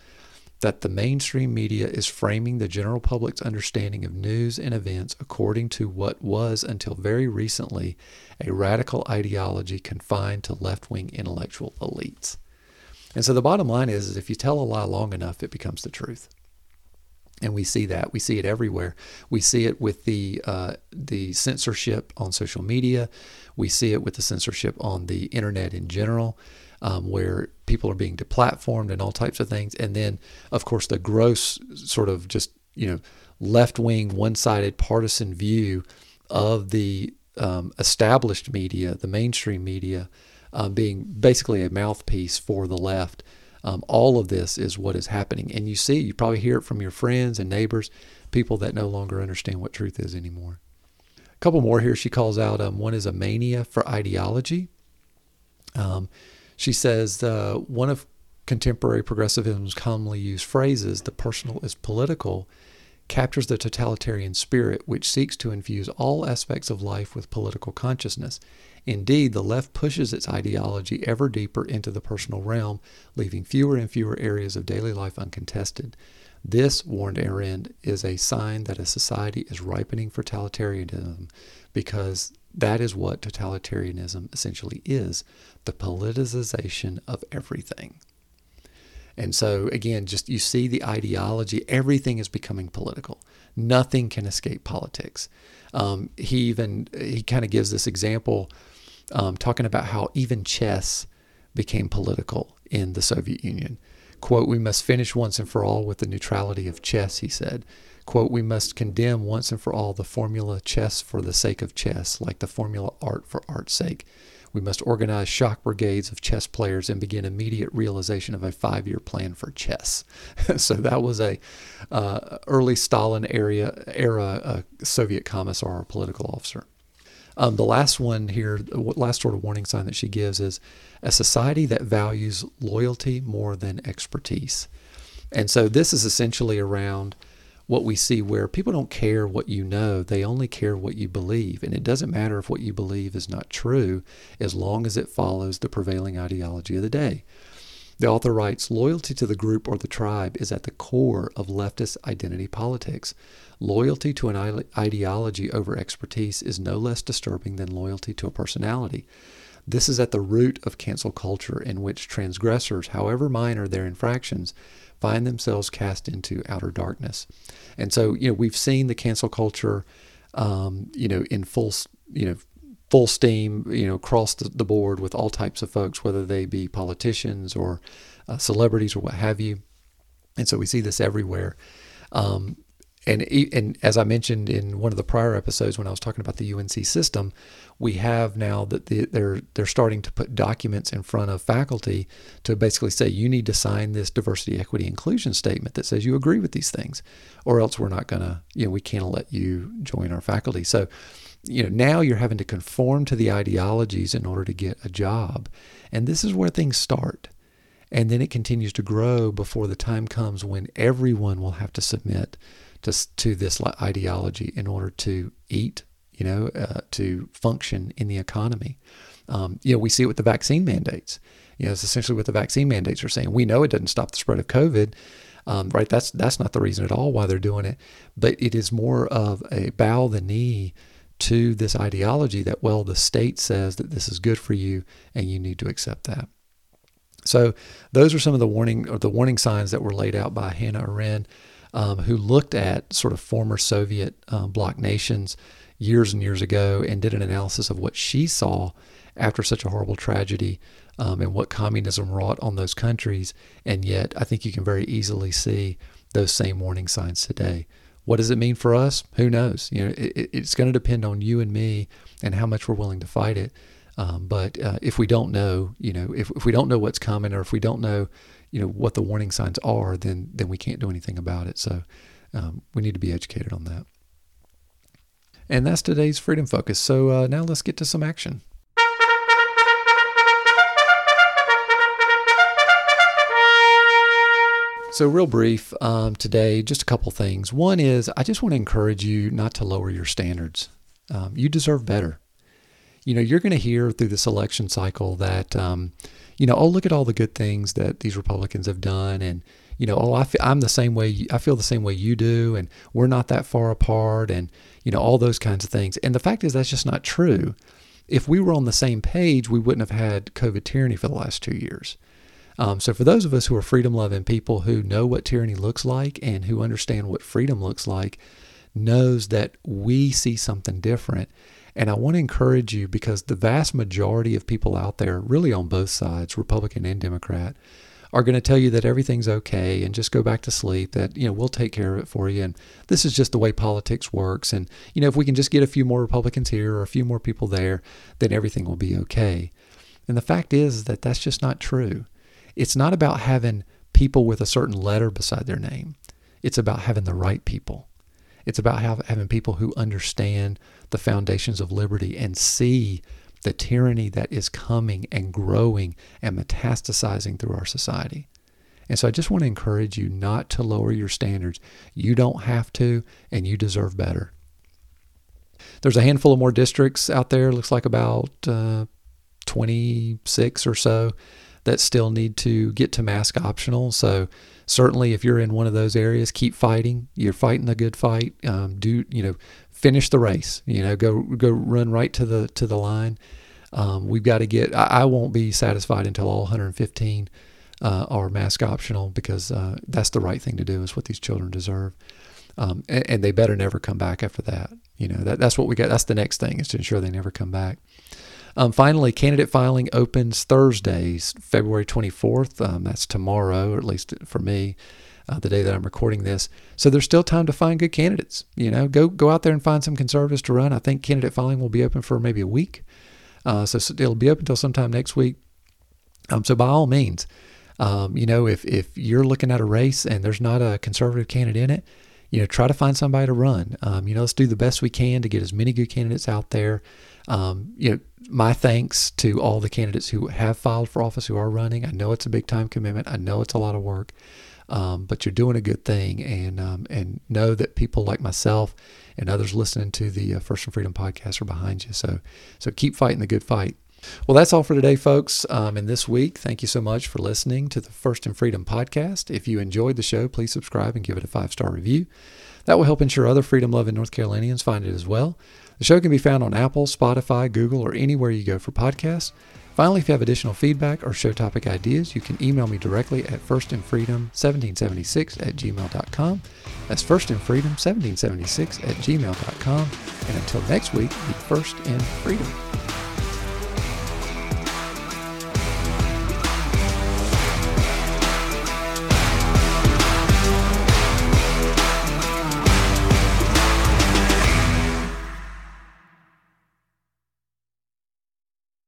that the mainstream media is framing the general public's understanding of news and events according to what was, until very recently, a radical ideology confined to left wing intellectual elites. And so the bottom line is, is if you tell a lie long enough, it becomes the truth. And we see that. We see it everywhere. We see it with the uh, the censorship on social media. We see it with the censorship on the internet in general um, where people are being deplatformed and all types of things. And then, of course, the gross sort of just, you know, left wing, one sided partisan view of the um, established media, the mainstream media, um, being basically a mouthpiece for the left. Um, all of this is what is happening. And you see, you probably hear it from your friends and neighbors, people that no longer understand what truth is anymore. A couple more here she calls out. Um, one is a mania for ideology. Um, she says uh, one of contemporary progressivism's commonly used phrases, the personal is political, captures the totalitarian spirit which seeks to infuse all aspects of life with political consciousness. Indeed, the left pushes its ideology ever deeper into the personal realm, leaving fewer and fewer areas of daily life uncontested. This, warned Arendt, is a sign that a society is ripening for totalitarianism because that is what totalitarianism essentially is the politicization of everything. And so, again, just you see the ideology, everything is becoming political. Nothing can escape politics. Um, he even, he kind of gives this example um, talking about how even chess became political in the Soviet Union. Quote, we must finish once and for all with the neutrality of chess, he said. Quote, we must condemn once and for all the formula chess for the sake of chess, like the formula art for art's sake. We must organize shock brigades of chess players and begin immediate realization of a five-year plan for chess. so that was a uh, early Stalin area era uh, Soviet commissar or political officer. Um, the last one here, the last sort of warning sign that she gives is a society that values loyalty more than expertise. And so this is essentially around what we see where people don't care what you know, they only care what you believe. And it doesn't matter if what you believe is not true as long as it follows the prevailing ideology of the day. The author writes Loyalty to the group or the tribe is at the core of leftist identity politics. Loyalty to an ideology over expertise is no less disturbing than loyalty to a personality. This is at the root of cancel culture, in which transgressors, however minor their infractions, find themselves cast into outer darkness. And so, you know, we've seen the cancel culture, um, you know, in full, you know, full steam, you know, across the, board with all types of folks, whether they be politicians or uh, celebrities or what have you. And so we see this everywhere. Um, and and as I mentioned in one of the prior episodes when I was talking about the UNC system, we have now that the, they're they're starting to put documents in front of faculty to basically say you need to sign this diversity, equity, inclusion statement that says you agree with these things, or else we're not gonna you know we can't let you join our faculty. So you know now you're having to conform to the ideologies in order to get a job, and this is where things start. And then it continues to grow before the time comes when everyone will have to submit to, to this ideology in order to eat, you know, uh, to function in the economy. Um, you know, we see it with the vaccine mandates. You know, it's essentially what the vaccine mandates are saying. We know it doesn't stop the spread of COVID, um, right? That's that's not the reason at all why they're doing it, but it is more of a bow the knee to this ideology that well, the state says that this is good for you, and you need to accept that. So those are some of the warning or the warning signs that were laid out by Hannah Arendt um, who looked at sort of former Soviet um, bloc nations years and years ago and did an analysis of what she saw after such a horrible tragedy um, and what communism wrought on those countries. And yet, I think you can very easily see those same warning signs today. What does it mean for us? Who knows? You know, it, it's going to depend on you and me and how much we're willing to fight it. Um, but uh, if we don't know, you know, if, if we don't know what's coming, or if we don't know you know what the warning signs are, then then we can't do anything about it. So um, we need to be educated on that. And that's today's freedom focus. So uh, now let's get to some action. So, real brief um, today, just a couple things. One is I just want to encourage you not to lower your standards. Um, you deserve better. You know, you're going to hear through this election cycle that um, you know, oh, look at all the good things that these Republicans have done. And, you know, oh, I feel, I'm the same way, I feel the same way you do. And we're not that far apart. And, you know, all those kinds of things. And the fact is, that's just not true. If we were on the same page, we wouldn't have had COVID tyranny for the last two years. Um, so, for those of us who are freedom loving people who know what tyranny looks like and who understand what freedom looks like, knows that we see something different and I want to encourage you because the vast majority of people out there, really on both sides, Republican and Democrat, are going to tell you that everything's okay and just go back to sleep, that, you know, we'll take care of it for you. And this is just the way politics works. And, you know, if we can just get a few more Republicans here or a few more people there, then everything will be okay. And the fact is that that's just not true. It's not about having people with a certain letter beside their name, it's about having the right people. It's about having people who understand the foundations of liberty and see the tyranny that is coming and growing and metastasizing through our society. And so I just want to encourage you not to lower your standards. You don't have to, and you deserve better. There's a handful of more districts out there, looks like about uh, 26 or so, that still need to get to mask optional. So certainly if you're in one of those areas, keep fighting. You're fighting the good fight. Um, do you know? Finish the race. You know, go go run right to the to the line. Um, we've got to get. I, I, won't be satisfied until all 115 uh, are mask optional because uh, that's the right thing to do. Is what these children deserve. Um, and, and, they better never come back after that. You know, that, that's what we got. That's the next thing is to ensure they never come back. Um, finally, candidate filing opens Thursdays, February 24th. Um, that's tomorrow, or at least for me, uh, the day that I'm recording this. So there's still time to find good candidates. You know, go go out there and find some conservatives to run. I think candidate filing will be open for maybe a week. Uh, so, it'll be open until sometime next week. Um, so by all means, um, you know, if if you're looking at a race and there's not a conservative candidate in it, you know, try to find somebody to run. Um, you know, let's do the best we can to get as many good candidates out there. Um, you know, my thanks to all the candidates who have filed for office who are running. I know it's a big time commitment. I know it's a lot of work, um, but you're doing a good thing, and um, and know that people like myself and others listening to the uh, First in Freedom podcast are behind you. So so keep fighting the good fight. Well, that's all for today, folks. Um, and this week, thank you so much for listening to the First in Freedom podcast. If you enjoyed the show, please subscribe and give it a five star review. That will help ensure other freedom loving North Carolinians find it as well. The show can be found on Apple, Spotify, Google, or anywhere you go for podcasts. Finally, if you have additional feedback or show topic ideas, you can email me directly at firstinfreedom1776 at gmail.com. That's firstinfreedom1776 at gmail.com. And until next week, be first in freedom.